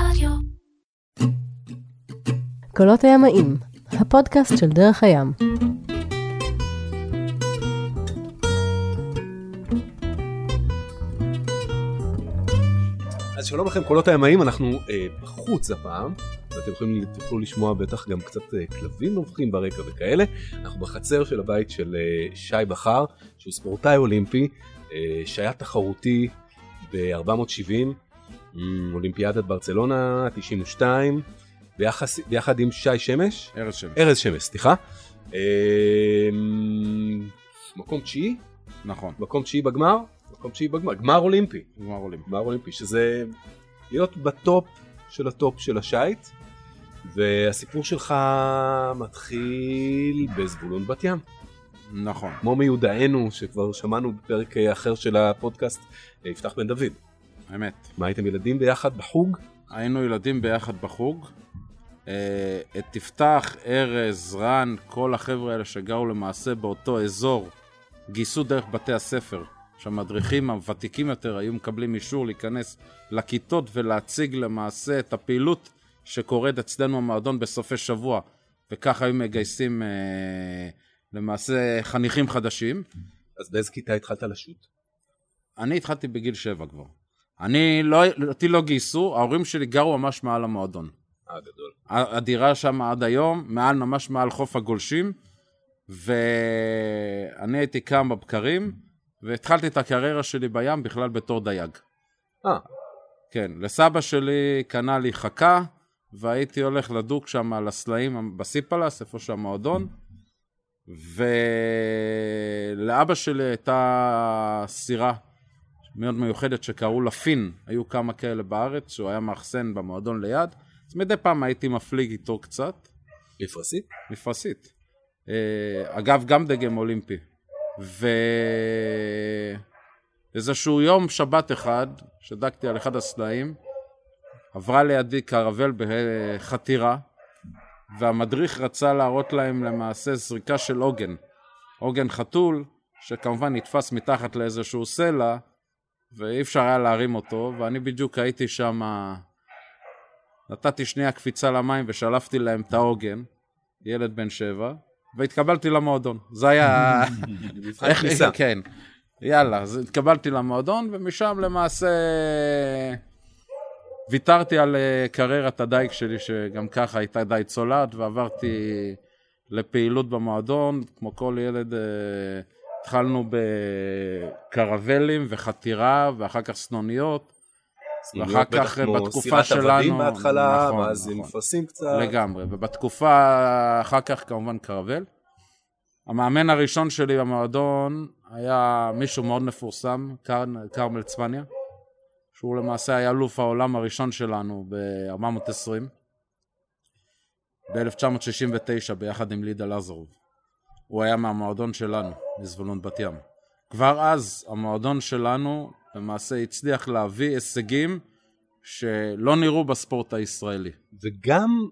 רדיו. קולות הימאים, הפודקאסט של דרך הים. אז שלום לכם קולות הימאים, אנחנו אה, בחוץ הפעם, ואתם יכולים תוכלו לשמוע בטח גם קצת אה, כלבים נובחים ברקע וכאלה. אנחנו בחצר של הבית של אה, שי בכר, שהוא ספורטאי אולימפי, אה, שהיה תחרותי ב-470, אה, אולימפיאדת ברצלונה 92, ביחס, ביחד עם שי שמש, ארז שמש. ארז שמש, סליחה. אה, מקום תשיעי, נכון, מקום תשיעי בגמר, מקום תשיעי בגמר, גמר אולימפי. גמר אולימפי. גמר אולימפי, שזה להיות בטופ של הטופ של השייט, והסיפור שלך מתחיל בזבולון בת ים. נכון. כמו מיודענו שכבר שמענו בפרק אחר של הפודקאסט, אה, יפתח בן דוד. אמת. מה הייתם ילדים ביחד בחוג? היינו ילדים ביחד בחוג. אה, את תפתח, ארז, רן, כל החבר'ה האלה שגרו למעשה באותו אזור, גייסו דרך בתי הספר. שהמדריכים הוותיקים יותר היו מקבלים אישור להיכנס לכיתות ולהציג למעשה את הפעילות שקורית אצלנו במועדון בסופי שבוע, וככה היו מגייסים אה, למעשה חניכים חדשים. אז באיזה כיתה התחלת לשוט? אני התחלתי בגיל שבע כבר. אני לא, אותי לא גייסו, ההורים שלי גרו ממש מעל המועדון. אה, גדול. הדירה שם עד היום, מעל, ממש מעל חוף הגולשים, ואני הייתי קם בבקרים, והתחלתי את הקריירה שלי בים בכלל בתור דייג. אה, כן, לסבא שלי קנה לי חכה, והייתי הולך לדוג שם על הסלעים בסיפלס, איפה שהמועדון, ולאבא שלי הייתה סירה מאוד מיוחדת שקראו לה פין, היו כמה כאלה בארץ, שהוא היה מאחסן במועדון ליד, אז מדי פעם הייתי מפליג איתו קצת, מפרסית? מפרסית. אה, אגב, גם דגם אולימפי. ואיזשהו יום שבת אחד, שדקתי על אחד הסלעים, עברה לידי קרבל בחתירה, והמדריך רצה להראות להם למעשה זריקה של עוגן. עוגן חתול, שכמובן נתפס מתחת לאיזשהו סלע, ואי אפשר היה להרים אותו, ואני בדיוק הייתי שם, נתתי שנייה קפיצה למים ושלפתי להם את העוגן, ילד בן שבע, והתקבלתי למועדון. זה היה... מבחן כניסה. כן. יאללה, אז התקבלתי למועדון, ומשם למעשה ויתרתי על אה, קריירת הדייג שלי, שגם ככה הייתה די צולעת, ועברתי לפעילות במועדון, כמו כל ילד, אה, התחלנו בקרבלים וחתירה, ואחר כך סנוניות. ואחר כך בתקופה סירת עבדים שלנו- בהתחלה, נכון, ואז עם נכון. מפרסים קצת. לגמרי, ובתקופה אחר כך כמובן קרבל. המאמן הראשון שלי במועדון היה מישהו מאוד מפורסם, כרמל צפניה, שהוא למעשה היה אלוף העולם הראשון שלנו ב-420, ב-1969 ביחד עם לידה לזרוב. הוא היה מהמועדון שלנו, מזבולון בת ים. כבר אז המועדון שלנו למעשה הצליח להביא הישגים שלא נראו בספורט הישראלי. וגם,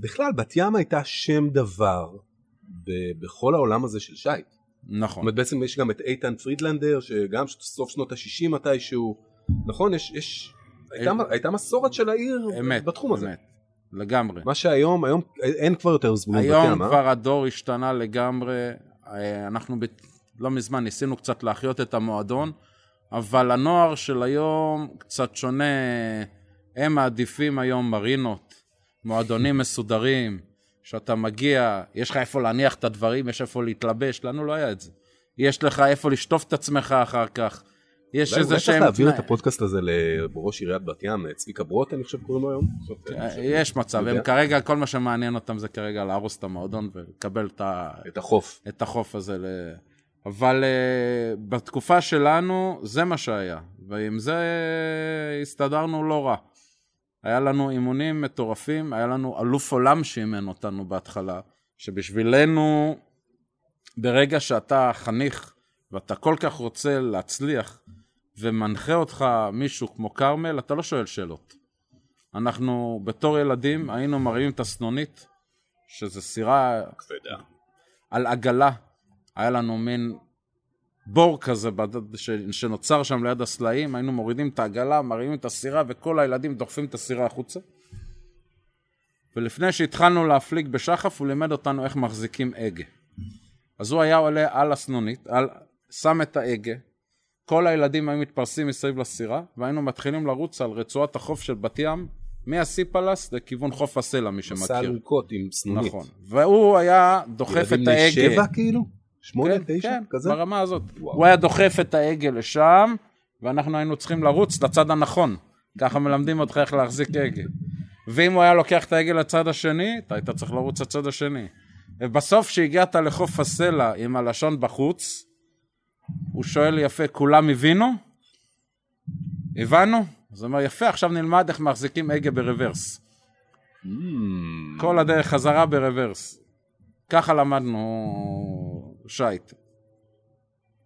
בכלל, בת ים הייתה שם דבר ב- בכל העולם הזה של שייט. זאת נכון. אומרת, בעצם יש גם את איתן פרידלנדר, שגם סוף שנות ה-60 מתישהו, נכון? יש, יש, הייתה, אה, הייתה מסורת של העיר אמת, בתחום הזה. אמת, לגמרי. מה שהיום, היום אין כבר יותר זבולון בת היום ים, אה? כבר הדור השתנה לגמרי, אה, אנחנו ב... לא מזמן ניסינו קצת להחיות את המועדון, אבל הנוער של היום קצת שונה, הם מעדיפים היום מרינות, מועדונים מסודרים, שאתה מגיע, יש לך איפה להניח את הדברים, יש איפה להתלבש, לנו לא היה את זה. יש לך איפה לשטוף את עצמך אחר כך. יש איזה אולי צריך. להעביר את הפודקאסט הזה לראש עיריית בת ים, צביקה ברוט, אני חושב קוראים לו היום. אה, יש מצב. הם כרגע, כל מה שמעניין אותם זה כרגע להרוס את המועדון ולקבל את, ה... את החוף. את החוף הזה. ל... אבל uh, בתקופה שלנו זה מה שהיה, ועם זה הסתדרנו לא רע. היה לנו אימונים מטורפים, היה לנו אלוף עולם שאימן אותנו בהתחלה, שבשבילנו, ברגע שאתה חניך ואתה כל כך רוצה להצליח, ומנחה אותך מישהו כמו כרמל, אתה לא שואל שאלות. אנחנו בתור ילדים היינו מרימים את הסנונית, שזה סירה כבדה. על עגלה. היה לנו מין בור כזה ש- שנוצר שם ליד הסלעים, היינו מורידים את העגלה, מרימים את הסירה, וכל הילדים דוחפים את הסירה החוצה. ולפני שהתחלנו להפליג בשחף, הוא לימד אותנו איך מחזיקים הגה. אז הוא היה עולה על הסנונית, על, שם את ההגה, כל הילדים היו מתפרסים מסביב לסירה, והיינו מתחילים לרוץ על רצועת החוף של בת ים, מהסיפלס לכיוון חוף הסלע, מי שמכיר. אלונקות עם סנונית. נכון. והוא היה דוחף ילדים את ההגה. שבע כאילו? שמונה, כן, תשע? כן, כזה? ברמה הזאת. וואו. הוא היה דוחף את ההגה לשם, ואנחנו היינו צריכים לרוץ לצד הנכון. ככה מלמדים אותך איך להחזיק הגה. ואם הוא היה לוקח את ההגה לצד השני, אתה היית צריך לרוץ לצד השני. ובסוף, כשהגעת לחוף הסלע עם הלשון בחוץ, הוא שואל יפה, כולם הבינו? הבנו? אז הוא אומר, יפה, עכשיו נלמד איך מחזיקים הגה ברוורס. Mm, כל הדרך חזרה ברוורס. ככה למדנו שייט.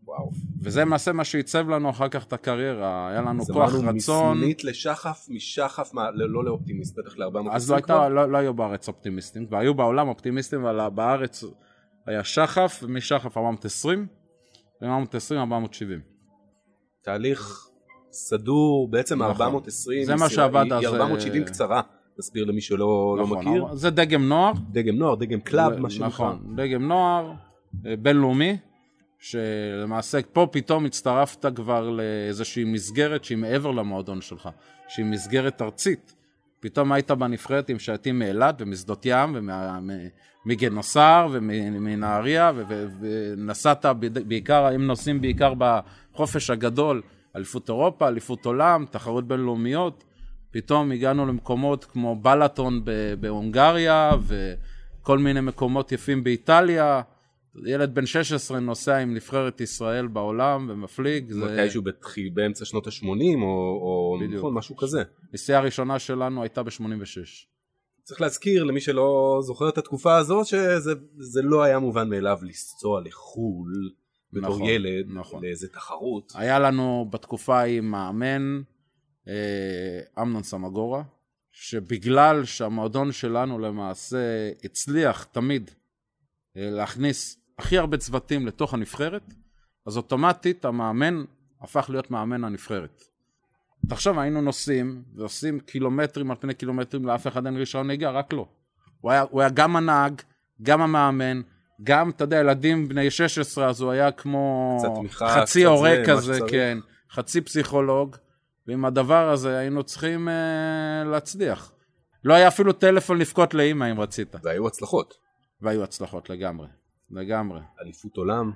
וואו. וזה למעשה מה שעיצב לנו אחר כך את הקריירה, היה לנו אז כוח אמרנו רצון, מסנונית לשחף, משחף, מה, לא לא לאופטימיסט, בטח ל-400 אז לא, הייתה, לא, לא היו בארץ אופטימיסטים, והיו בעולם אופטימיסטים, אבל בארץ היה שחף, ומשחף 420, ו-420 470. תהליך סדור, בעצם נכון. ה-420, זה מה שעבד היא אז, 470 אה, קצרה, נסביר למי שלא לא נכון, מכיר. זה דגם נוער, דגם נוער, דגם club, מה שנקרא. נכון, דגם נוער, אה, בינלאומי, שלמעשה פה פתאום הצטרפת כבר לאיזושהי מסגרת שהיא מעבר למועדון שלך, שהיא מסגרת ארצית. פתאום היית בנבחרת עם שייטים מאילת ומשדות ים ומגנוסר ומנהריה ונסעת בעיקר, אם נוסעים בעיקר בחופש הגדול, אליפות אירופה, אליפות עולם, תחרות בינלאומיות, פתאום הגענו למקומות כמו בלטון בהונגריה וכל מיני מקומות יפים באיטליה. ילד בן 16 נוסע עם נבחרת ישראל בעולם ומפליג. זה... מתישהו בתחיל- באמצע שנות ה-80 או, או בדיוק. נכון, משהו כזה. הנסיעה הראשונה שלנו הייתה ב-86. צריך להזכיר למי שלא זוכר את התקופה הזאת שזה זה לא היה מובן מאליו לנסוע לחו"ל בתור נכון, ילד נכון. לאיזה תחרות. היה לנו בתקופה ההיא מאמן, אה, אמנון סמגורה, שבגלל שהמועדון שלנו למעשה הצליח תמיד אה, להכניס הכי הרבה צוותים לתוך הנבחרת, אז אוטומטית המאמן הפך להיות מאמן הנבחרת. תחשוב, היינו נוסעים ועושים קילומטרים על פני קילומטרים, לאף אחד אין רישיון נהיגה, רק לו. הוא היה, הוא היה גם הנהג, גם המאמן, גם, אתה יודע, ילדים בני 16, אז הוא היה כמו קצת תמיכה, חצי הורה כזה. כן, חצי פסיכולוג, ועם הדבר הזה היינו צריכים אה, להצליח. לא היה אפילו טלפון לבכות לאימא אם רצית, והיו הצלחות. והיו הצלחות לגמרי, לגמרי. אליפות עולם,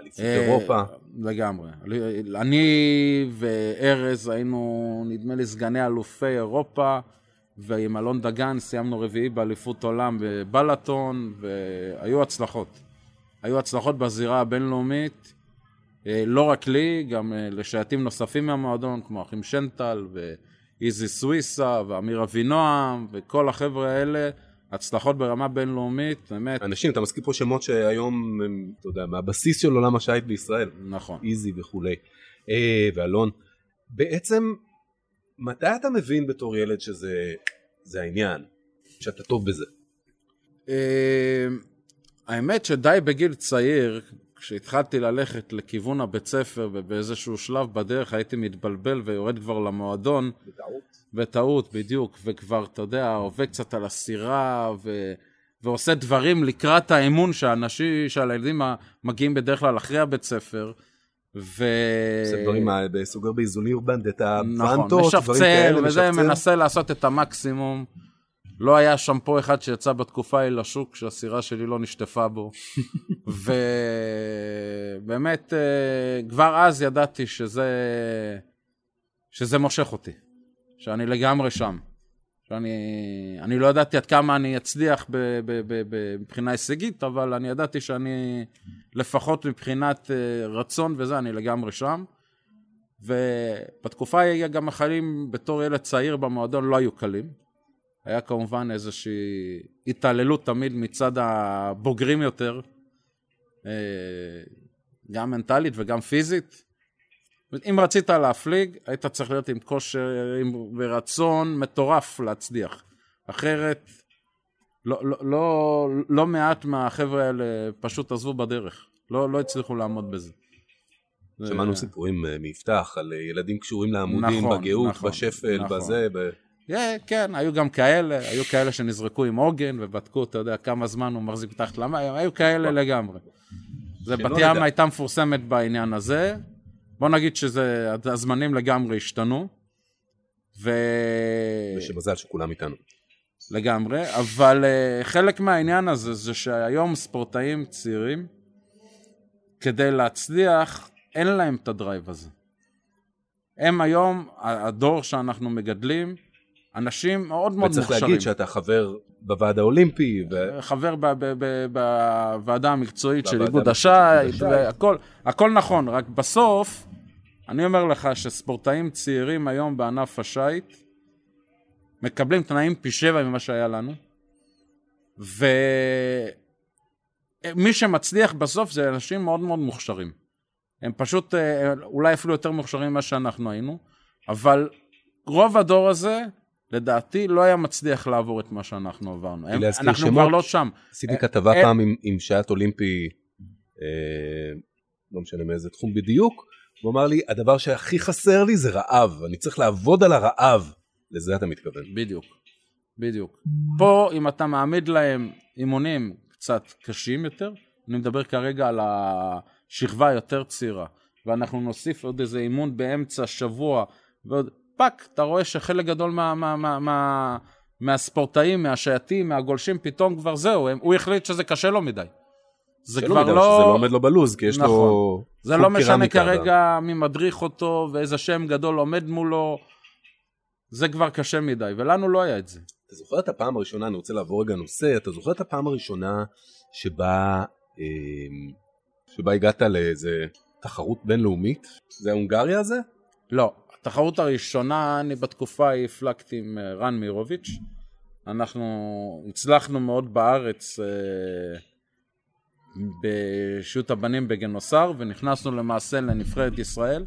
אליפות אה, אירופה. לגמרי. אני וארז היינו, נדמה לי, סגני אלופי אירופה, ועם אלון דגן סיימנו רביעי באליפות עולם בבלטון, והיו הצלחות. היו הצלחות בזירה הבינלאומית, אה, לא רק לי, גם אה, לשייטים נוספים מהמועדון, כמו אחים שנטל, ואיזי סוויסה, ואמיר אבינועם, וכל החבר'ה האלה, הצלחות ברמה בינלאומית, באמת, אנשים, אתה מזכיר פה שמות שהיום הם, אתה יודע, מהבסיס של עולם השייט בישראל. נכון. איזי וכולי. אה, ואלון, בעצם, מתי אתה מבין בתור ילד שזה זה העניין? שאתה טוב בזה? אה, האמת שדי בגיל צעיר, כשהתחלתי ללכת לכיוון הבית ספר ובאיזשהו שלב בדרך הייתי מתבלבל ויורד כבר למועדון, בטעות. בטעות, בדיוק, וכבר, אתה יודע, עובד קצת על הסירה ו... ועושה דברים לקראת האימון שהאנשים, שהילדים מגיעים בדרך כלל אחרי הבית ספר. ו... עושה דברים, סוגר באיזולי אורבנדטה, נכון, פרנטות, דברים משפצר, כאלה, וזה משפצר. מנסה לעשות את המקסימום. לא היה שמפו אחד שיצא בתקופה ההיא לשוק שהסירה שלי לא נשטפה בו. ובאמת, אה, כבר אז ידעתי שזה, שזה מושך אותי, שאני לגמרי שם. שאני אני לא ידעתי עד כמה אני אצליח ב, ב, ב, ב, מבחינה הישגית, אבל אני ידעתי שאני, לפחות מבחינת אה, רצון וזה, אני לגמרי שם. ובתקופה ההיא גם החיים בתור ילד צעיר במועדון לא היו קלים. היה כמובן איזושהי התעללות תמיד מצד הבוגרים יותר, אה, גם מנטלית וגם פיזית. אם רצית להפליג, היית צריך להיות עם כושר ורצון מטורף להצליח. אחרת, לא, לא, לא, לא מעט מהחבר'ה האלה פשוט עזבו בדרך. לא, לא הצליחו לעמוד בזה. שמענו סיפורים אה, מיפתח על אה, ילדים קשורים לעמודים, נכון, בגאות, נכון, בשפל, נכון. בזה, ב... כן, כן, היו גם כאלה, היו כאלה שנזרקו עם עוגן ובדקו, אתה יודע, כמה זמן הוא מחזיק מתחת למים, היו כאלה לגמרי. זה בת ים. הייתה מפורסמת בעניין הזה. בוא נגיד שזה, הזמנים לגמרי השתנו. ו... ושמזל שכולם איתנו. לגמרי, אבל uh, חלק מהעניין הזה זה שהיום ספורטאים צעירים, כדי להצליח, אין להם את הדרייב הזה. הם היום, הדור שאנחנו מגדלים, אנשים מאוד מאוד וצריך מוכשרים. להגיד שאתה חבר בוועד האולימפי, ו... חבר ב- ב- בוועדה המקצועית של איגוד השייט. והכל הכל נכון, רק בסוף, אני אומר לך שספורטאים צעירים היום בענף השייט, מקבלים תנאים פי שבע ממה שהיה לנו, ומי שמצליח בסוף זה אנשים מאוד מאוד מוכשרים. הם פשוט אה, אולי אפילו יותר מוכשרים ממה שאנחנו היינו, אבל רוב הדור הזה, לדעתי, לא היה מצליח לעבור את מה שאנחנו עברנו. הם- אנחנו שמות? כבר לא שם. עשיתי אה, כתבה אה, פעם עם, עם שייט אולימפי, אה, לא משנה מאיזה תחום בדיוק, הוא אמר לי, הדבר שהכי חסר לי זה רעב, אני צריך לעבוד על הרעב. לזה אתה מתכוון. בדיוק, בדיוק. פה, אם אתה מעמיד להם אימונים קצת קשים יותר, אני מדבר כרגע על השכבה היותר צעירה, ואנחנו נוסיף עוד איזה אימון באמצע השבוע, ועוד פעם, אתה רואה שחלק גדול מה, מה, מה, מה, מהספורטאים, מהשייטים, מהגולשים, פתאום כבר זהו, הם, הוא החליט שזה קשה לו מדי. זה כבר מידע, לא... שזה לא עומד לו בלוז, כי יש נכון. לו... זה לא משנה כרגע מי מדריך אותו ואיזה שם גדול עומד מולו, זה כבר קשה מדי, ולנו לא היה את זה. אתה זוכר את הפעם הראשונה, אני רוצה לעבור רגע נושא, אתה זוכר את הפעם הראשונה שבה, אה, שבה הגעת לאיזה תחרות בינלאומית? זה הונגריה זה? לא, התחרות הראשונה, אני בתקופה ההיא הפלגתי עם אה, רן מירוביץ'. אנחנו הצלחנו מאוד בארץ אה, בשיעוט הבנים בגנוסר, ונכנסנו למעשה לנבחרת ישראל,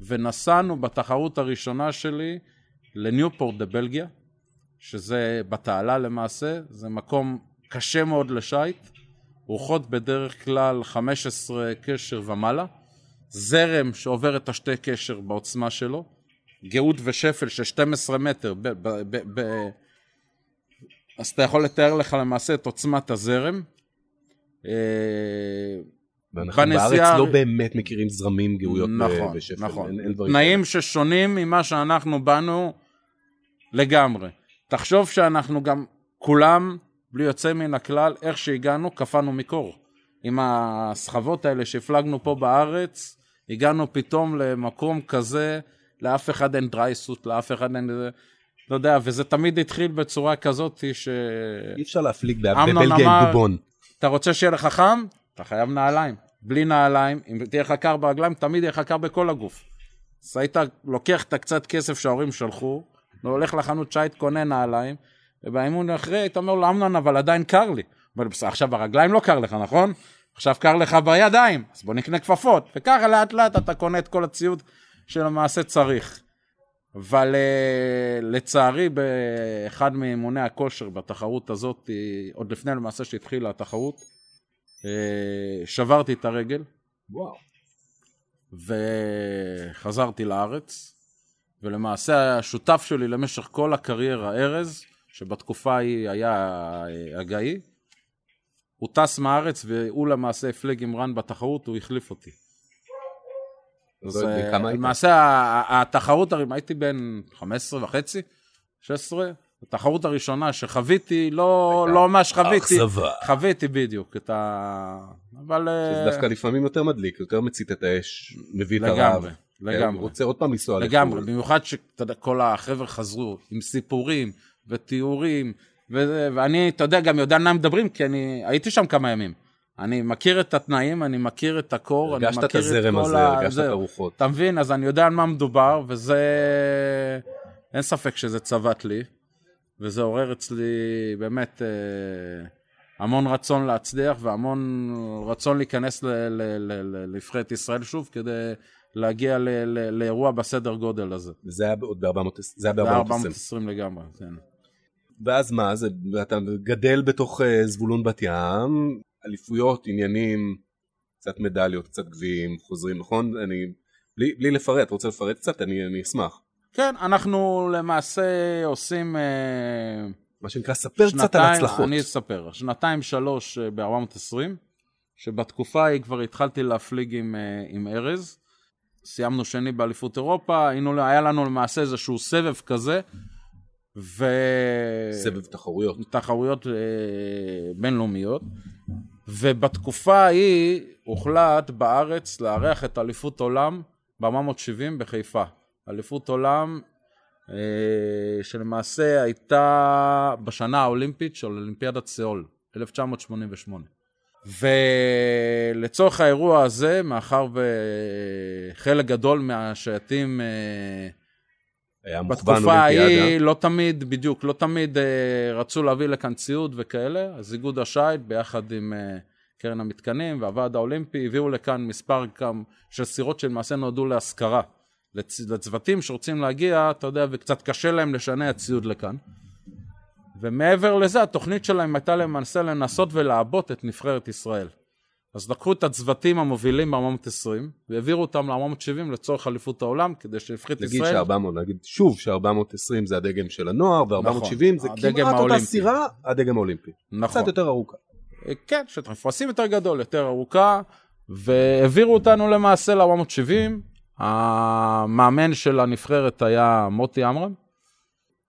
ונסענו בתחרות הראשונה שלי לניופורט בבלגיה, שזה בתעלה למעשה, זה מקום קשה מאוד לשייט, רוחות בדרך כלל 15 קשר ומעלה, זרם שעובר את השתי קשר בעוצמה שלו, גאות ושפל של 12 מטר, ב- ב- ב- ב- אז אתה יכול לתאר לך למעשה את עוצמת הזרם. אה, ואנחנו בנסיעה- בארץ לא באמת מכירים זרמים, גאויות ו- נכון, ושפל, נכון. אין, אין דברים תנאים ששונים ממה שאנחנו באנו לגמרי. תחשוב שאנחנו גם כולם, בלי יוצא מן הכלל, איך שהגענו, קפאנו מקור. עם הסחבות האלה שהפלגנו פה בארץ, הגענו פתאום למקום כזה, לאף אחד אין דרייסות, לאף אחד אין... לא יודע, וזה תמיד התחיל בצורה כזאת ש... אי אפשר להפליג בבלגיה עם דובון. אתה רוצה שיהיה לך חם? אתה חייב נעליים. בלי נעליים, אם תהיה לך קר ברגליים, תמיד יהיה לך קר בכל הגוף. אז היית לוקח את הקצת כסף שההורים שלחו, והולך לחנות שייט, קונה נעליים, ובאימון אחרי היית אומר לו, אמנון, אבל עדיין קר לי. אומר לי, "בסדר, עכשיו ברגליים לא קר לך, נכון? עכשיו קר לך בידיים, אז בוא נקנה כפפות. וככה לאט לאט אתה קונה את כל הציוד שלמעשה צריך. אבל uh, לצערי באחד מאימוני הכושר בתחרות הזאת, עוד לפני למעשה שהתחילה התחרות, uh, שברתי את הרגל וואו. וחזרתי לארץ, ולמעשה השותף שלי למשך כל הקריירה, ארז, שבתקופה ההיא היה אה, הגאי, הוא טס מהארץ והוא למעשה הפלג עם רן בתחרות, הוא החליף אותי. היית? למעשה התחרות, הייתי בן 15 וחצי, 16, התחרות הראשונה שחוויתי, לא, לא ממש חוויתי, אכזבה. חוויתי בדיוק את ה... אבל... אה, שזה דווקא לפעמים יותר מדליק, יותר מצית את האש, מביא את הרעב. לגמרי, כן, לגמרי. רוצה עוד פעם לנסוע לגמרי, לחו"ל. במיוחד שכל החבר'ה חזרו עם סיפורים ותיאורים, וזה, ואני, אתה יודע, גם יודע על מה מדברים, כי אני הייתי שם כמה ימים. אני מכיר את התנאים, אני מכיר את הקור, אני הרגשת מכיר את הזרם כל הזה, ה- הרגשת את זהו. הרוחות. אתה מבין? אז אני יודע על מה מדובר, וזה... אין ספק שזה צבט לי, וזה עורר אצלי באמת אה, המון רצון להצליח והמון רצון להיכנס לנבחרת ישראל שוב, כדי להגיע ל- ל- לאירוע בסדר גודל הזה. זה היה עוד ב-400, זה היה זה ב-420. 420 לגמרי, כן. ואז מה, זה, אתה גדל בתוך אה, זבולון בת ים, אליפויות, עניינים, קצת מדליות, קצת גביעים, חוזרים, נכון? אני, בלי, בלי לפרט, רוצה לפרט קצת? אני, אני אשמח. כן, אנחנו למעשה עושים... אה, מה שנקרא, ספר קצת על הצלחות. אני אספר. שנתיים שלוש אה, ב-420, שבתקופה ההיא כבר התחלתי להפליג עם, אה, עם ארז. סיימנו שני באליפות אירופה, היינו, היה לנו למעשה איזשהו סבב כזה, ו... סבב תחרויות. תחרויות אה, בינלאומיות. ובתקופה ההיא הוחלט בארץ לארח את אליפות עולם ב-470 בחיפה. אליפות עולם אה, שלמעשה הייתה בשנה האולימפית של אולימפיאדת סאול, 1988. ולצורך האירוע הזה, מאחר וחלק גדול מהשייטים היה מוכוון בתקופה ההיא אולימפיאדה. לא תמיד, בדיוק, לא תמיד אה, רצו להביא לכאן ציוד וכאלה, אז איגוד השייט ביחד עם אה, קרן המתקנים והוועד האולימפי הביאו לכאן מספר גם של סירות שלמעשה נועדו להשכרה. לצ- לצוותים שרוצים להגיע, אתה יודע, וקצת קשה להם לשנע ציוד לכאן. ומעבר לזה, התוכנית שלהם הייתה למעשה לנסות ולעבות את נבחרת ישראל. אז לקחו את הצוותים המובילים ב-420 והעבירו אותם ל-470 לצורך אליפות העולם, כדי נגיד ישראל... ש-400, נגיד שוב ש-420 זה הדגם של הנוער, ו-470 זה נכון, הדגם כמעט אותה. סירה, הדגם האולימפי. נכון. קצת יותר ארוכה. כן, שמפרשים יותר גדול, יותר ארוכה, והעבירו אותנו למעשה ל-470. המאמן של הנבחרת היה מוטי עמרם,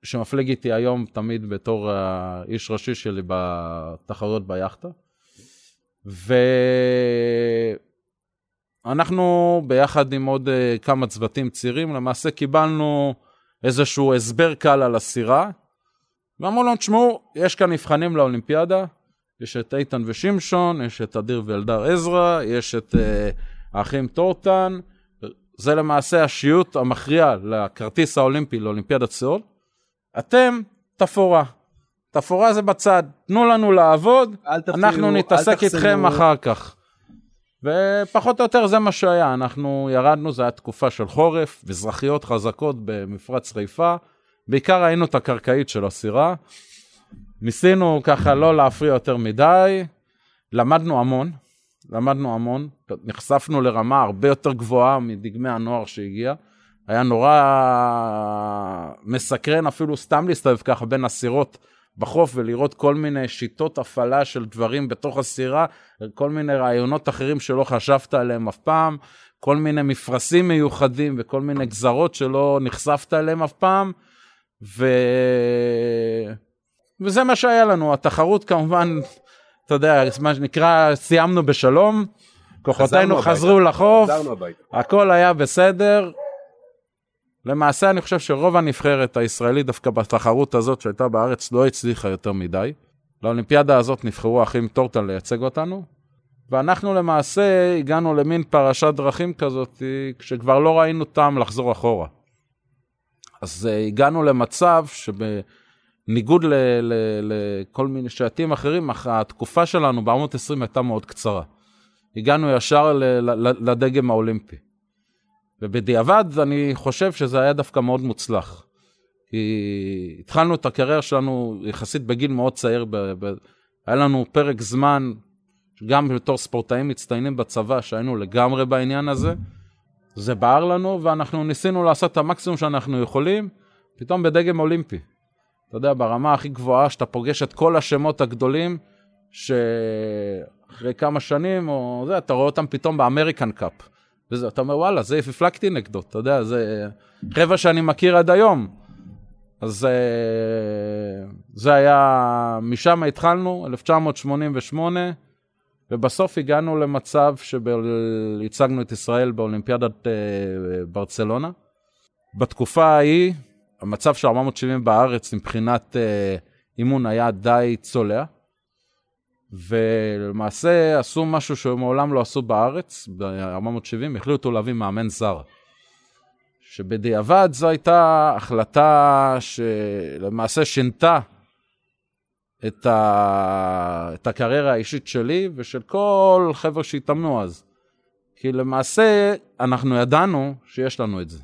שמפליג איתי היום תמיד בתור האיש ראשי שלי בתחרויות ביאכטה. ואנחנו ביחד עם עוד אה, כמה צוותים צעירים, למעשה קיבלנו איזשהו הסבר קל על הסירה, ואמרו לנו, תשמעו, יש כאן נבחנים לאולימפיאדה, יש את איתן ושמשון, יש את אדיר ואלדר עזרא, יש את אה, האחים טורטן, זה למעשה השיוט המכריע לכרטיס האולימפי לאולימפיאדת סאול. אתם תפאורה. תפאורה זה בצד, תנו לנו לעבוד, אל תפריעו, אנחנו נתעסק. איתכם אחר כך. ופחות או יותר זה מה שהיה, אנחנו ירדנו, זו הייתה תקופה של חורף, מזרחיות חזקות במפרץ חיפה, בעיקר ראינו את הקרקעית של הסירה, ניסינו ככה לא להפריע יותר מדי, למדנו המון, למדנו המון, נחשפנו לרמה הרבה יותר גבוהה מדגמי הנוער שהגיע, היה נורא מסקרן אפילו סתם להסתובב ככה בין הסירות בחוף ולראות כל מיני שיטות הפעלה של דברים בתוך הסירה, כל מיני רעיונות אחרים שלא חשבת עליהם אף פעם, כל מיני מפרשים מיוחדים וכל מיני גזרות שלא נחשפת אליהם אף פעם, ו... וזה מה שהיה לנו, התחרות כמובן, אתה יודע, מה שנקרא, סיימנו בשלום, כוחותינו חזרו הביתה. לחוף. הכל היה בסדר. למעשה אני חושב שרוב הנבחרת הישראלית דווקא בתחרות הזאת שהייתה בארץ לא הצליחה יותר מדי. לאולימפיאדה הזאת נבחרו האחים טורטל לייצג אותנו, ואנחנו למעשה הגענו למין פרשת דרכים כזאת, כשכבר לא ראינו טעם לחזור אחורה. אז אה, הגענו למצב שבניגוד לכל מיני שעתים אחרים, התקופה שלנו ב-420 הייתה מאוד קצרה. הגענו ישר לדגם האולימפי. ובדיעבד אני חושב שזה היה דווקא מאוד מוצלח. כי התחלנו את הקריירה שלנו יחסית בגיל מאוד צעיר, ב- ב- היה לנו פרק זמן, גם בתור ספורטאים מצטיינים בצבא, שהיינו לגמרי בעניין הזה. זה בער לנו, ואנחנו ניסינו לעשות את המקסימום שאנחנו יכולים, פתאום בדגם אולימפי. אתה יודע, ברמה הכי גבוהה, שאתה פוגש את כל השמות הגדולים, שאחרי כמה שנים, או זה, אתה רואה אותם פתאום באמריקן קאפ. וזה, אתה אומר, וואלה, זה הפלגתי נגדו, אתה יודע, זה חבר'ה שאני מכיר עד היום. אז אה, זה היה, משם התחלנו, 1988, ובסוף הגענו למצב שהצגנו את ישראל באולימפיאדת אה, ברצלונה. בתקופה ההיא, המצב של 470 בארץ מבחינת אה, אימון היה די צולע, ולמעשה עשו משהו שמעולם לא עשו בארץ, ב-470, החליטו להביא מאמן זר. שבדיעבד זו הייתה החלטה שלמעשה שינתה את, ה... את הקריירה האישית שלי ושל כל חבר'ה שהתאמנו אז. כי למעשה אנחנו ידענו שיש לנו את זה,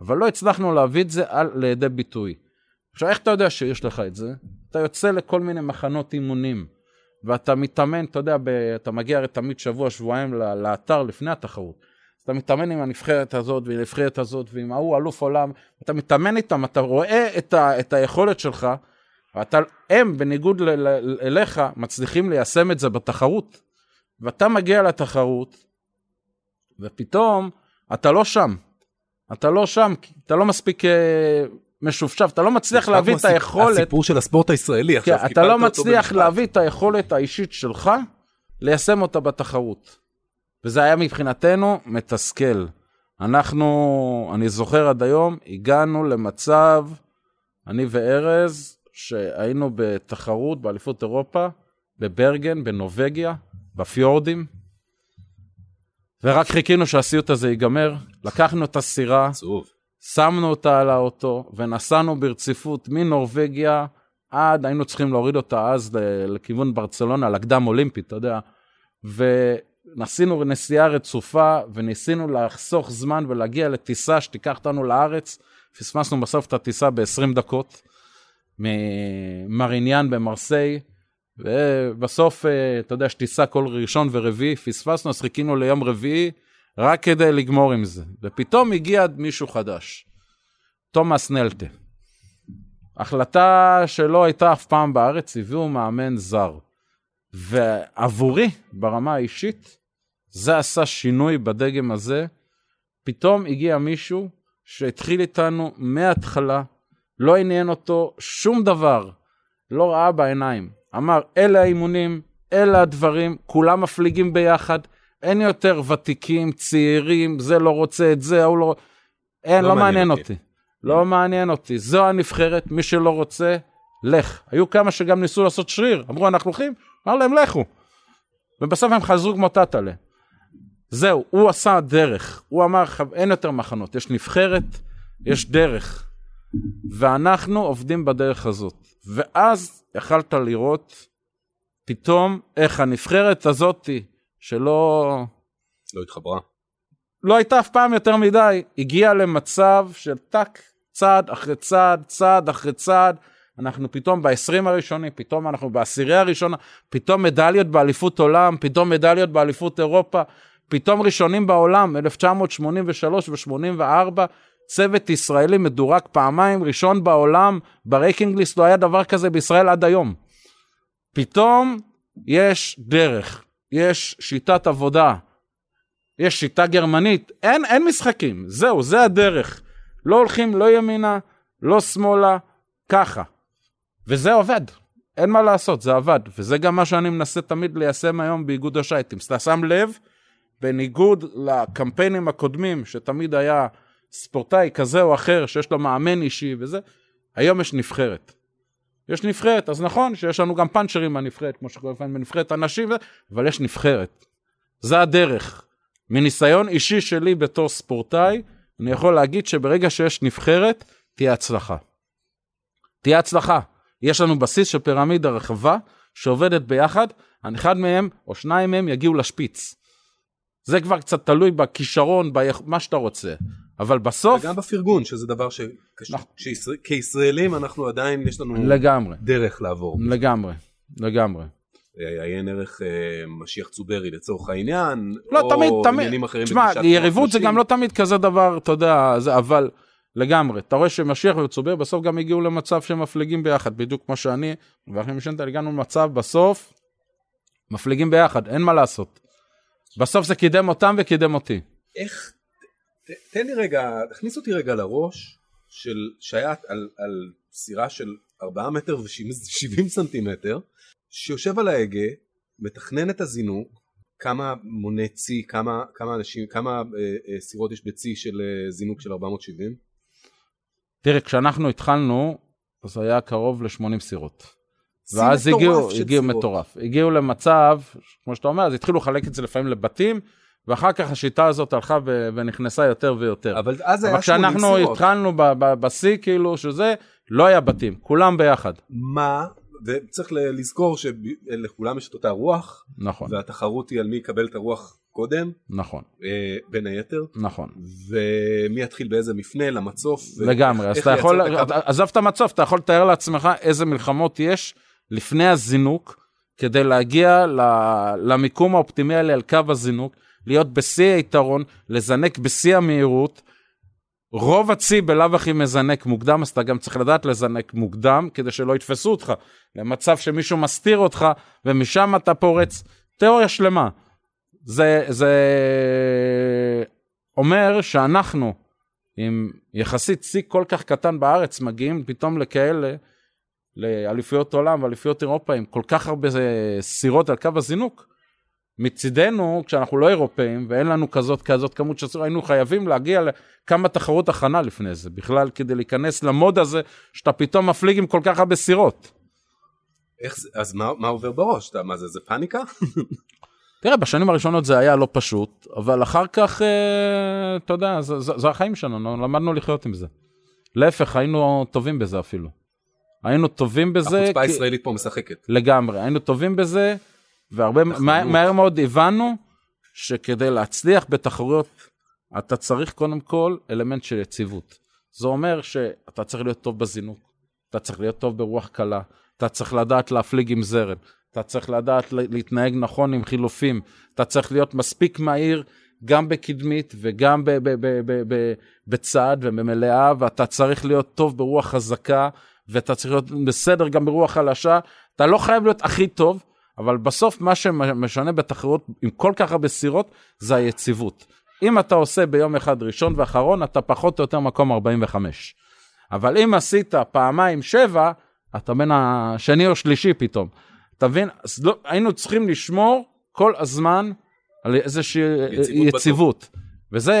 אבל לא הצלחנו להביא את זה על... לידי ביטוי. עכשיו, איך אתה יודע שיש לך את זה? אתה יוצא לכל מיני מחנות אימונים ואתה מתאמן, אתה יודע, ב, אתה מגיע הרי תמיד שבוע, שבועיים לאתר לפני התחרות. אתה מתאמן עם הנבחרת הזאת ועם הנבחרת הזאת ועם ההוא אלוף עולם, אתה מתאמן איתם, אתה רואה את, ה, את היכולת שלך, ואתה, הם, בניגוד ל, ל, אליך, מצליחים ליישם את זה בתחרות. ואתה מגיע לתחרות, ופתאום אתה לא שם. אתה לא שם, אתה לא מספיק אה, משופשף, אתה לא מצליח להביא את היכולת. הסיפור של הספורט הישראלי עכשיו, כן, אתה קיפלת לא מצליח. להביא את היכולת האישית שלך ליישם אותה בתחרות. וזה היה מבחינתנו מתסכל. אנחנו, אני זוכר עד היום, הגענו למצב, אני וארז, שהיינו בתחרות באליפות אירופה, בברגן, בנובגיה, בפיורדים, ורק חיכינו שהסיוט הזה ייגמר, לקחנו את הסירה, עצוב. שמנו אותה על האוטו ונסענו ברציפות מנורבגיה עד, היינו צריכים להוריד אותה אז לכיוון ברצלונה, לקדם אולימפי, אתה יודע. ונסענו נסיעה רצופה וניסינו לחסוך זמן ולהגיע לטיסה שתיקח אותנו לארץ. פספסנו בסוף את הטיסה ב-20 דקות ממריניאן במרסיי. ובסוף, אה, אתה יודע, יש טיסה כל ראשון ורביעי, פספסנו, אז חיכינו ליום רביעי רק כדי לגמור עם זה. ופתאום הגיע מישהו חדש, תומאס נלטה. החלטה שלא הייתה אף פעם בארץ, הביאו מאמן זר. ועבורי, ברמה האישית, זה עשה שינוי בדגם הזה. פתאום הגיע מישהו שהתחיל איתנו מההתחלה, לא עניין אותו שום דבר, לא ראה בעיניים. אמר, אלה האימונים, אלה הדברים, כולם מפליגים ביחד, אין יותר ותיקים, צעירים, זה לא רוצה את זה, ההוא לא... אין, לא לא, מעניין מעניין אותי. אותי. לא מעניין אותי. זו הנבחרת, מי שלא רוצה, לך. היו כמה שגם ניסו לעשות שריר, אמרו, אנחנו הולכים, אמר להם, לכו. ובסוף הם חזרו כמו טאטאלה. זהו, הוא עשה דרך. הוא אמר, "חב- אין יותר מחנות, יש נבחרת, יש דרך. ואנחנו עובדים בדרך הזאת. ואז יכלת לראות פתאום איך הנבחרת הזאתי, שלא לא התחברה. לא הייתה אף פעם יותר מדי, הגיעה למצב של טאק, צעד אחרי צעד, צעד אחרי צעד. אנחנו פתאום ב-20 הראשונים, פתאום אנחנו בעשירייה הראשונה, פתאום מדליות באליפות עולם, פתאום מדליות באליפות אירופה, פתאום ראשונים בעולם, 1983 ו-84, צוות ישראלי מדורג פעמיים, ראשון בעולם, ב-ranking list לא היה דבר כזה בישראל עד היום. פתאום יש דרך, יש שיטת עבודה, יש שיטה גרמנית, אין, אין משחקים, זהו, זה הדרך. לא הולכים לא ימינה, לא שמאלה, ככה. וזה עובד, אין מה לעשות, זה עבד. וזה גם מה שאני מנסה תמיד ליישם היום באיגוד השייטים. אתה שם לב, בניגוד לקמפיינים הקודמים, שתמיד היה ספורטאי כזה או אחר, שיש לו מאמן אישי וזה, היום יש נבחרת. יש נבחרת, אז נכון שיש לנו גם פאנצ'רים בנבחרת, כמו שקורה לפעמים בנבחרת הנשים, אבל יש נבחרת. זה הדרך. מניסיון אישי שלי בתור ספורטאי, אני יכול להגיד שברגע שיש נבחרת, תהיה הצלחה. תהיה הצלחה. יש לנו בסיס של פירמידה רחבה שעובדת ביחד, אחד מהם או שניים מהם יגיעו לשפיץ. זה כבר קצת תלוי בכישרון, במה שאתה רוצה. אבל בסוף, וגם בפרגון, שזה דבר נכון. שכישראלים אנחנו עדיין, יש לנו לגמרי, דרך לעבור. לגמרי, לגמרי. אה, עיין ערך אה, משיח צוברי לצורך העניין, לא, או תמיד, תמיד. עניינים אחרים תשמע, יריבות זה. גם לא תמיד כזה דבר, אתה יודע, זה, אבל לגמרי. אתה רואה שמשיח וצובר בסוף גם הגיעו למצב שהם מפליגים ביחד, בדיוק כמו שאני ואחים משנתל הגענו למצב בסוף, מפליגים ביחד, אין מה לעשות. בסוף זה קידם אותם וקידם אותי. איך, ת- תן לי רגע, תכניס אותי רגע לראש של שייט על, על סירה של 4 מטר ו-70 סנטימטר, שיושב על ההגה, מתכנן את הזינוק, כמה מונה צי, כמה, כמה אנשים, כמה אה, אה, סירות יש בצי של אה, זינוק של 470? תראה, כשאנחנו התחלנו, אז היה קרוב ל-80 סירות. ואז הגיעו, הגיעו סירות. מטורף. הגיעו למצב, כמו שאתה אומר, אז התחילו לחלק את זה לפעמים לבתים, ואחר כך השיטה הזאת הלכה ו- ונכנסה יותר ויותר. אבל אז היה 80 כשאנחנו סירות. התחלנו ב- ב- בשיא, כאילו, שזה, לא היה בתים, כולם ביחד. מה, וצריך לזכור שלכולם יש את אותה רוח, נכון, והתחרות היא על מי יקבל את הרוח קודם, נכון, אה, בין היתר. נכון. ומי יתחיל באיזה מפנה למצוף. לגמרי, אז אתה יכול, את עזוב את המצוף, אתה יכול לתאר לעצמך איזה מלחמות יש לפני הזינוק, כדי להגיע למיקום האופטימלי על קו הזינוק, להיות בשיא היתרון, לזנק בשיא המהירות. רוב הצי בלאו הכי מזנק מוקדם, אז אתה גם צריך לדעת לזנק מוקדם, כדי שלא יתפסו אותך למצב שמישהו מסתיר אותך, ומשם אתה פורץ. תיאוריה שלמה. זה, זה אומר שאנחנו, עם יחסית צי כל כך קטן בארץ, מגיעים פתאום לכאלה, לאליפויות עולם ואליפויות אירופה עם כל כך הרבה סירות על קו הזינוק. מצידנו, כשאנחנו לא אירופאים ואין לנו כזאת כזאת כמות סירות, היינו חייבים להגיע לכמה תחרות הכנה לפני זה, בכלל כדי להיכנס למוד הזה, שאתה פתאום מפליג עם כל כך הרבה סירות. איך זה, אז מה, מה עובר בראש? אתה, מה זה, זה פאניקה? תראה, בשנים הראשונות זה היה לא פשוט, אבל אחר כך, אה, אתה יודע, זה, זה, זה החיים שלנו, למדנו לחיות עם זה. להפך, היינו טובים בזה אפילו. היינו טובים בזה. החוצפה הישראלית פה משחקת. לגמרי, היינו טובים בזה, והרבה, מה, מהר מאוד הבנו שכדי להצליח בתחרויות, אתה צריך קודם כל אלמנט של יציבות. זה אומר שאתה צריך להיות טוב בזינוק, אתה צריך להיות טוב ברוח קלה, אתה צריך לדעת להפליג עם זרם, אתה צריך לדעת להתנהג נכון עם חילופים, אתה צריך להיות מספיק מהיר גם בקדמית וגם בצד ובמלאה, ואתה צריך להיות טוב ברוח חזקה, ואתה צריך להיות בסדר גם ברוח חלשה. אתה לא חייב להיות הכי טוב, אבל בסוף מה שמשנה בתחרות עם כל כך הרבה סירות זה היציבות. אם אתה עושה ביום אחד ראשון ואחרון, אתה פחות או יותר מקום 45. אבל אם עשית פעמיים שבע, אתה בין השני או שלישי פתאום. אתה מבין? אז לא, היינו צריכים לשמור כל הזמן על איזושהי יציבות. יציבות. וזה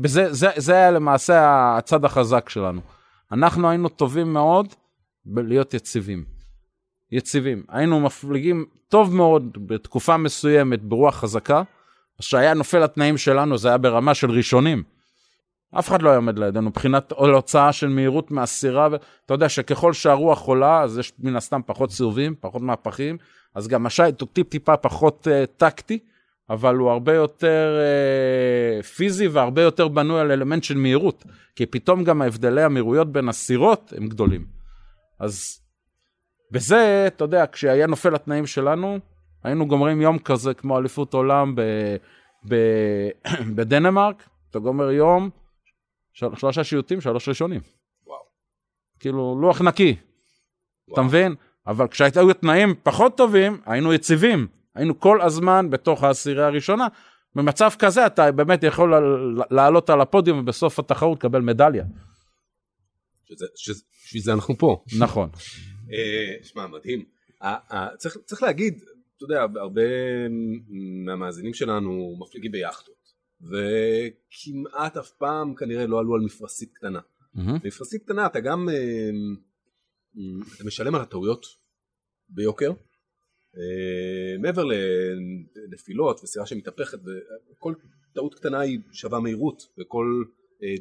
בזה, זה, זה היה למעשה הצד החזק שלנו. אנחנו היינו טובים מאוד בלהיות יציבים. יציבים. היינו מפליגים טוב מאוד בתקופה מסוימת ברוח חזקה, שהיה נופל לתנאים שלנו זה היה ברמה של ראשונים. אף אחד לא היה עומד לידינו מבחינת הוצאה של מהירות מהסירה, ואתה יודע שככל שהרוח עולה אז יש מן הסתם פחות סיבובים, פחות מהפכים, אז גם השייט הוא טיפ טיפה פחות uh, טקטי, אבל הוא הרבה יותר uh, פיזי והרבה יותר בנוי על אלמנט של מהירות, כי פתאום גם ההבדלי המהירויות בין הסירות הם גדולים. אז בזה, אתה יודע, כשהיה נופל התנאים שלנו, היינו גומרים יום כזה כמו אליפות עולם ב, ב, בדנמרק, אתה גומר יום, של, שלושה שיוטים, שלוש ראשונים. וואו. כאילו, לוח נקי, וואו. אתה מבין? אבל כשהיו תנאים פחות טובים, היינו יציבים. היינו כל הזמן בתוך העשירייה הראשונה. במצב כזה אתה באמת יכול לעלות על הפודיום ובסוף התחרות לקבל מדליה. בשביל זה אנחנו פה. נכון. אה, שמע, מדהים. צריך, צריך להגיד, אתה יודע, הרבה מהמאזינים שלנו מפליגים ביאכטות, וכמעט אף פעם כנראה לא עלו על מפרשית קטנה. מפרשית קטנה אתה גם, אה, אתה משלם על הטעויות ביוקר, אה, מעבר לנפילות וסירה שמתהפכת, וכל טעות קטנה היא שווה מהירות, וכל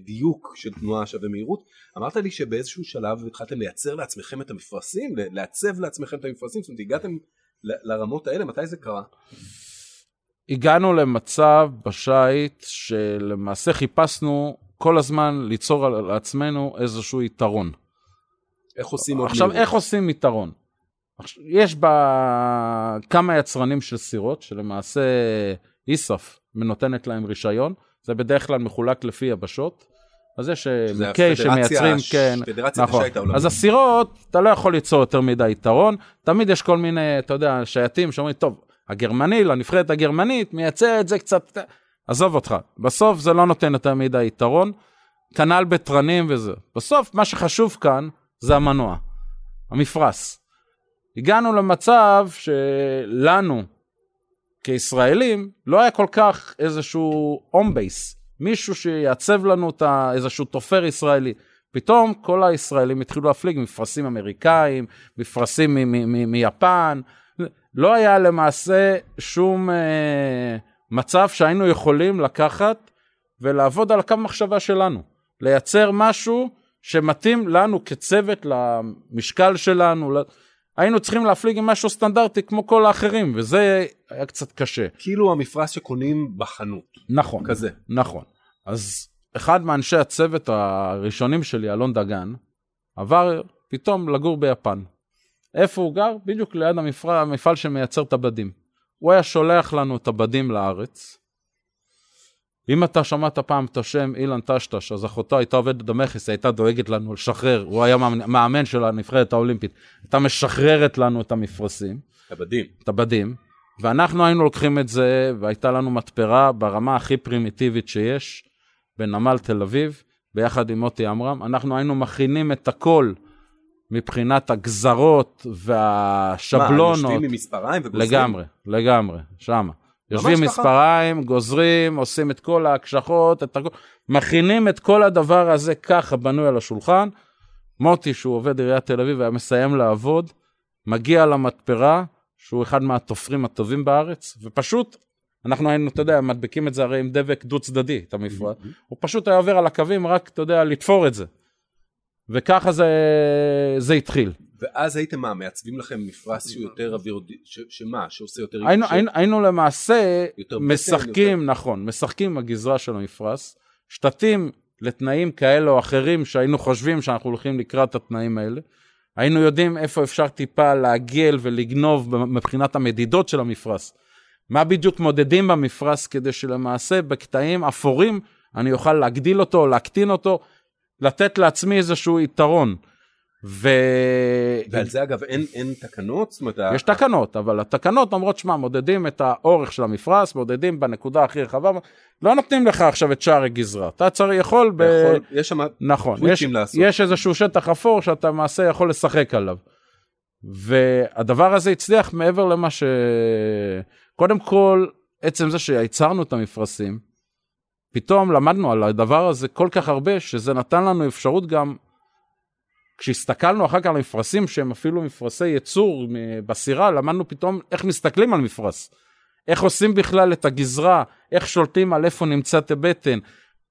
דיוק של תנועה שווה מהירות. אמרת לי שבאיזשהו שלב התחלתם לייצר לעצמכם את המפרשים, לעצב לעצמכם את המפרשים, זאת אומרת הגעתם לרמות האלה, מתי זה קרה? הגענו למצב בשייט שלמעשה חיפשנו כל הזמן ליצור על עצמנו איזשהו יתרון. איך עושים עוד עכשיו, איך עושים יתרון? יש בה כמה יצרנים של סירות, שלמעשה איסף נותנת להם רישיון, זה בדרך כלל מחולק לפי יבשות. אז יש מקיי שמייצרים, כן, נכון. אז הסירות, אתה לא יכול ליצור יותר מדי יתרון, תמיד יש כל מיני, אתה יודע, שייטים שאומרים, טוב, הגרמני, לנבחרת הגרמנית, מייצר את זה קצת, עזוב אותך, בסוף זה לא נותן יותר מדי יתרון, כנ"ל בתרנים וזה. בסוף, מה שחשוב כאן זה המנוע, המפרש. הגענו למצב שלנו, כישראלים, לא היה כל כך איזשהו הום בייס, מישהו שיעצב לנו את איזשהו תופר ישראלי. פתאום כל הישראלים התחילו להפליג מפרשים אמריקאים, מפרשים מיפן, לא היה למעשה שום אה, מצב שהיינו יכולים לקחת ולעבוד על הקו מחשבה שלנו, לייצר משהו שמתאים לנו כצוות למשקל שלנו, היינו צריכים להפליג עם משהו סטנדרטי כמו כל האחרים, וזה היה קצת קשה. כאילו המפרש שקונים בחנות. נכון. כזה. נכון. אז אחד מאנשי הצוות הראשונים שלי, אלון דגן, עבר פתאום לגור ביפן. איפה הוא גר? בדיוק ליד המפעל, המפעל שמייצר את הבדים. הוא היה שולח לנו את הבדים לארץ. אם אתה שמעת פעם את השם אילן טשטש, אז אחותו הייתה עובדת במכס, היא הייתה דואגת לנו לשחרר, הוא היה מאמן, של הנבחרת האולימפית, הייתה משחררת לנו את המפרשים, הבדים. את הבדים, ואנחנו היינו לוקחים את זה, והייתה לנו מתפרה ברמה הכי פרימיטיבית שיש, בנמל תל אביב, ביחד עם מוטי עמרם, אנחנו היינו מכינים את הכל מבחינת הגזרות מה, והשבלונות. יושבים עם מספריים וגוזרים? לגמרי, לגמרי, שמה. יושבים? מספריים, גוזרים, עושים את כל ההקשחות, את מכינים את כל הדבר הזה ככה בנוי על השולחן. מוטי, שהוא עובד עיריית תל אביב, היה מסיים לעבוד, מגיע למתפרה, שהוא אחד מהתופרים הטובים בארץ, ופשוט, אנחנו היינו, אתה יודע, מדבקים את זה הרי עם דבק דו צדדי, את המפרט, הוא פשוט היה עובר על הקווים רק, אתה יודע, לתפור את זה. וככה זה, זה התחיל. ואז הייתם מה, מעצבים לכם מפרש שהוא יותר אווירודי, ש- שמה, שעושה יותר... היינו, ש- היינו, היינו למעשה יותר משחקים, יותר- נכון, משחקים עם הגזרה של המפרש, שתתאים לתנאים כאלה או אחרים שהיינו חושבים שאנחנו הולכים לקראת התנאים האלה. היינו יודעים איפה אפשר טיפה לעגל ולגנוב מבחינת המדידות של המפרש. מה בדיוק מודדים במפרש כדי שלמעשה בקטעים אפורים אני אוכל להגדיל אותו, להקטין אותו, לתת לעצמי איזשהו יתרון. ו... ועל זה אגב אין, אין תקנות? זאת אומרת, יש תקנות, אבל התקנות אומרות, שמע, מודדים את האורך של המפרש, מודדים בנקודה הכי רחבה, לא נותנים לך עכשיו את שער הגזרה. אתה צריך, יכול ב... יכול- יש שם נכון, יש, לעשות. יש איזשהו שטח אפור שאתה למעשה יכול לשחק עליו. והדבר הזה הצליח מעבר למה ש... קודם כל, עצם זה שיצרנו את המפרשים, פתאום למדנו על הדבר הזה כל כך הרבה, שזה נתן לנו אפשרות גם, כשהסתכלנו אחר כך על מפרשים שהם אפילו מפרשי ייצור בסירה, למדנו פתאום איך מסתכלים על מפרש. איך עושים בכלל את הגזרה, איך שולטים על איפה נמצאת הבטן,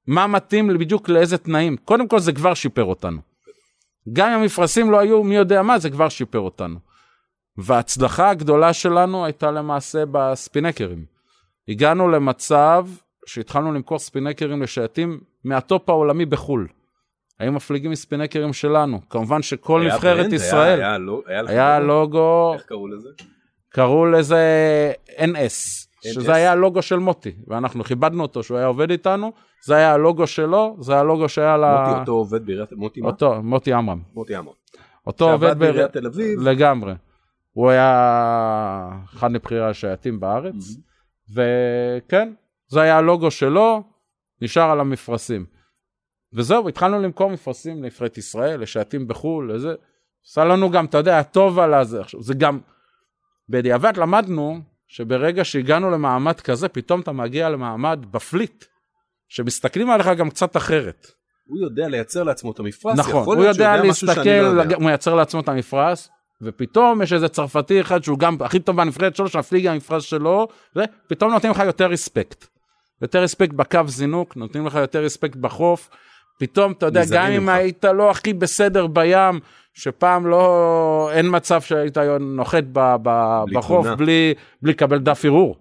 מה מתאים בדיוק לאיזה תנאים. קודם כל זה כבר שיפר אותנו. גם אם המפרשים לא היו מי יודע מה, זה כבר שיפר אותנו. וההצלחה הגדולה שלנו הייתה למעשה בספינקרים. הגענו למצב שהתחלנו למכור ספינקרים לשייטים מהטופ העולמי בחו"ל. היו מפליגים מספינקרים שלנו. כמובן שכל היה נבחרת brand? ישראל, היה, היה, לא- היה, היה? לוגו, איך קראו לזה? קראו לזה NS, שזה היה הלוגו של מוטי, ואנחנו כיבדנו אותו שהוא היה עובד איתנו, זה היה הלוגו שלו, זה הלוגו שהיה ל... מוטי אותו עובד בעיריית, מוטי מה? אותו, מוטי עמרם. מוטי עמון. אותו עובד בעיריית תל אביב. לגמרי. הוא היה אחד מבכירי השייטים בארץ, וכן, זה היה הלוגו שלו, נשאר על המפרשים. וזהו, התחלנו למכור מפרשים לנבחרת ישראל, לשייטים בחו"ל, לזה. עשה לנו גם, אתה יודע, הטוב על הזה. עכשיו, זה גם, בדיעבד למדנו שברגע שהגענו למעמד כזה, פתאום אתה מגיע למעמד בפליט, שמסתכלים עליך גם קצת אחרת. הוא יודע לייצר לעצמו את המפרש, נכון, יכול הוא להיות שהוא יודע משהו שאני לא יודע. הוא מייצר לעצמו את המפרש, ופתאום יש איזה צרפתי אחד שהוא גם הכי טוב בנבחרת שלו, שהפליג עם המפרש שלו, ופתאום נותנים לך יותר רספקט. יותר רספקט בקו זינוק, נותנים לך יותר רספקט בחוף. פתאום, אתה יודע, גם אם ממך. היית לא הכי בסדר בים, שפעם לא, אין מצב שהיית נוחת ב, ב, בלי בחוף. בלי, בלי לקבל דף ערעור.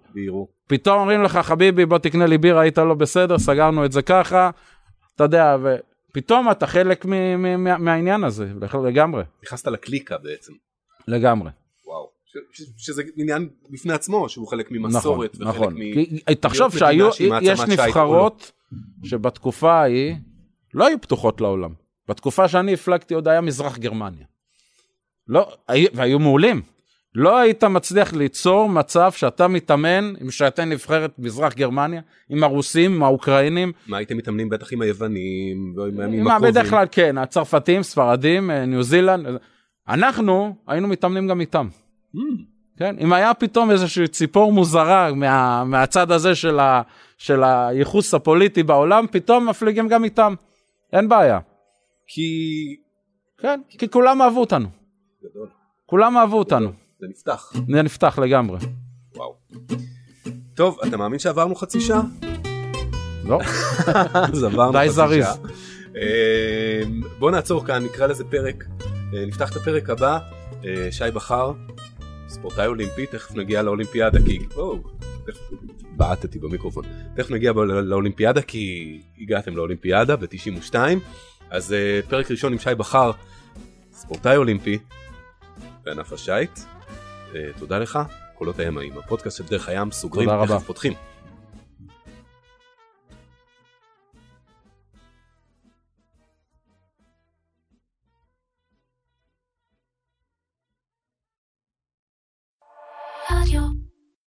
פתאום אומרים לך, חביבי, בוא תקנה לי בירה, היית לא בסדר, סגרנו את זה ככה, אתה יודע, ופתאום אתה חלק מ- מ- מה- מהעניין הזה, לגמרי, נכנסת לקליקה בעצם. לגמרי. ש- שזה עניין בפני עצמו, שהוא חלק ממסורת נכון, וחלק נכון. מ... כי- תחשוב שהיו, יש נבחרות שבתקופה ההיא לא היו פתוחות לעולם. בתקופה שאני הפלגתי עוד היה מזרח גרמניה. לא, היו- והיו מעולים. לא היית מצליח ליצור מצב שאתה מתאמן עם שייטי נבחרת מזרח גרמניה, עם הרוסים, עם האוקראינים, מה הייתם מתאמנים בטח עם היוונים, ועם הימים מה, הקרובים. בדרך כלל כן, הצרפתים, ספרדים, אה, ניו זילנד. אה, אנחנו היינו מתאמנים גם איתם. Mm, כן, אם היה פתאום איזושהי ציפור מוזרה מה, מהצד הזה של, ה, של הייחוס הפוליטי בעולם, פתאום מפליגים גם איתם. אין בעיה. כי... כן, כי כולם אהבו אותנו. גדול. כולם אהבו אותנו. זה נפתח. זה נפתח לגמרי. וואו. טוב, אתה מאמין שעברנו חצי שעה? לא? אז עברנו די חצי זריז. שעה. אה, בוא נעצור כאן, נקרא לזה פרק. אה, נפתח את הפרק הבא. אה, שי בכר, ספורטאי אולימפי, תכף נגיע לאולימפיאדה כי... בעטתי במיקרופון. תכף נגיע לאולימפיאדה כי הגעתם לאולימפיאדה ב-92. אז אה, פרק ראשון עם שי בכר, ספורטאי אולימפי. בענף השייט. אה, תודה לך, קולות הימאים, הפודקאסט של דרך הים, סוגרים, תודה רבה. תכף פותחים.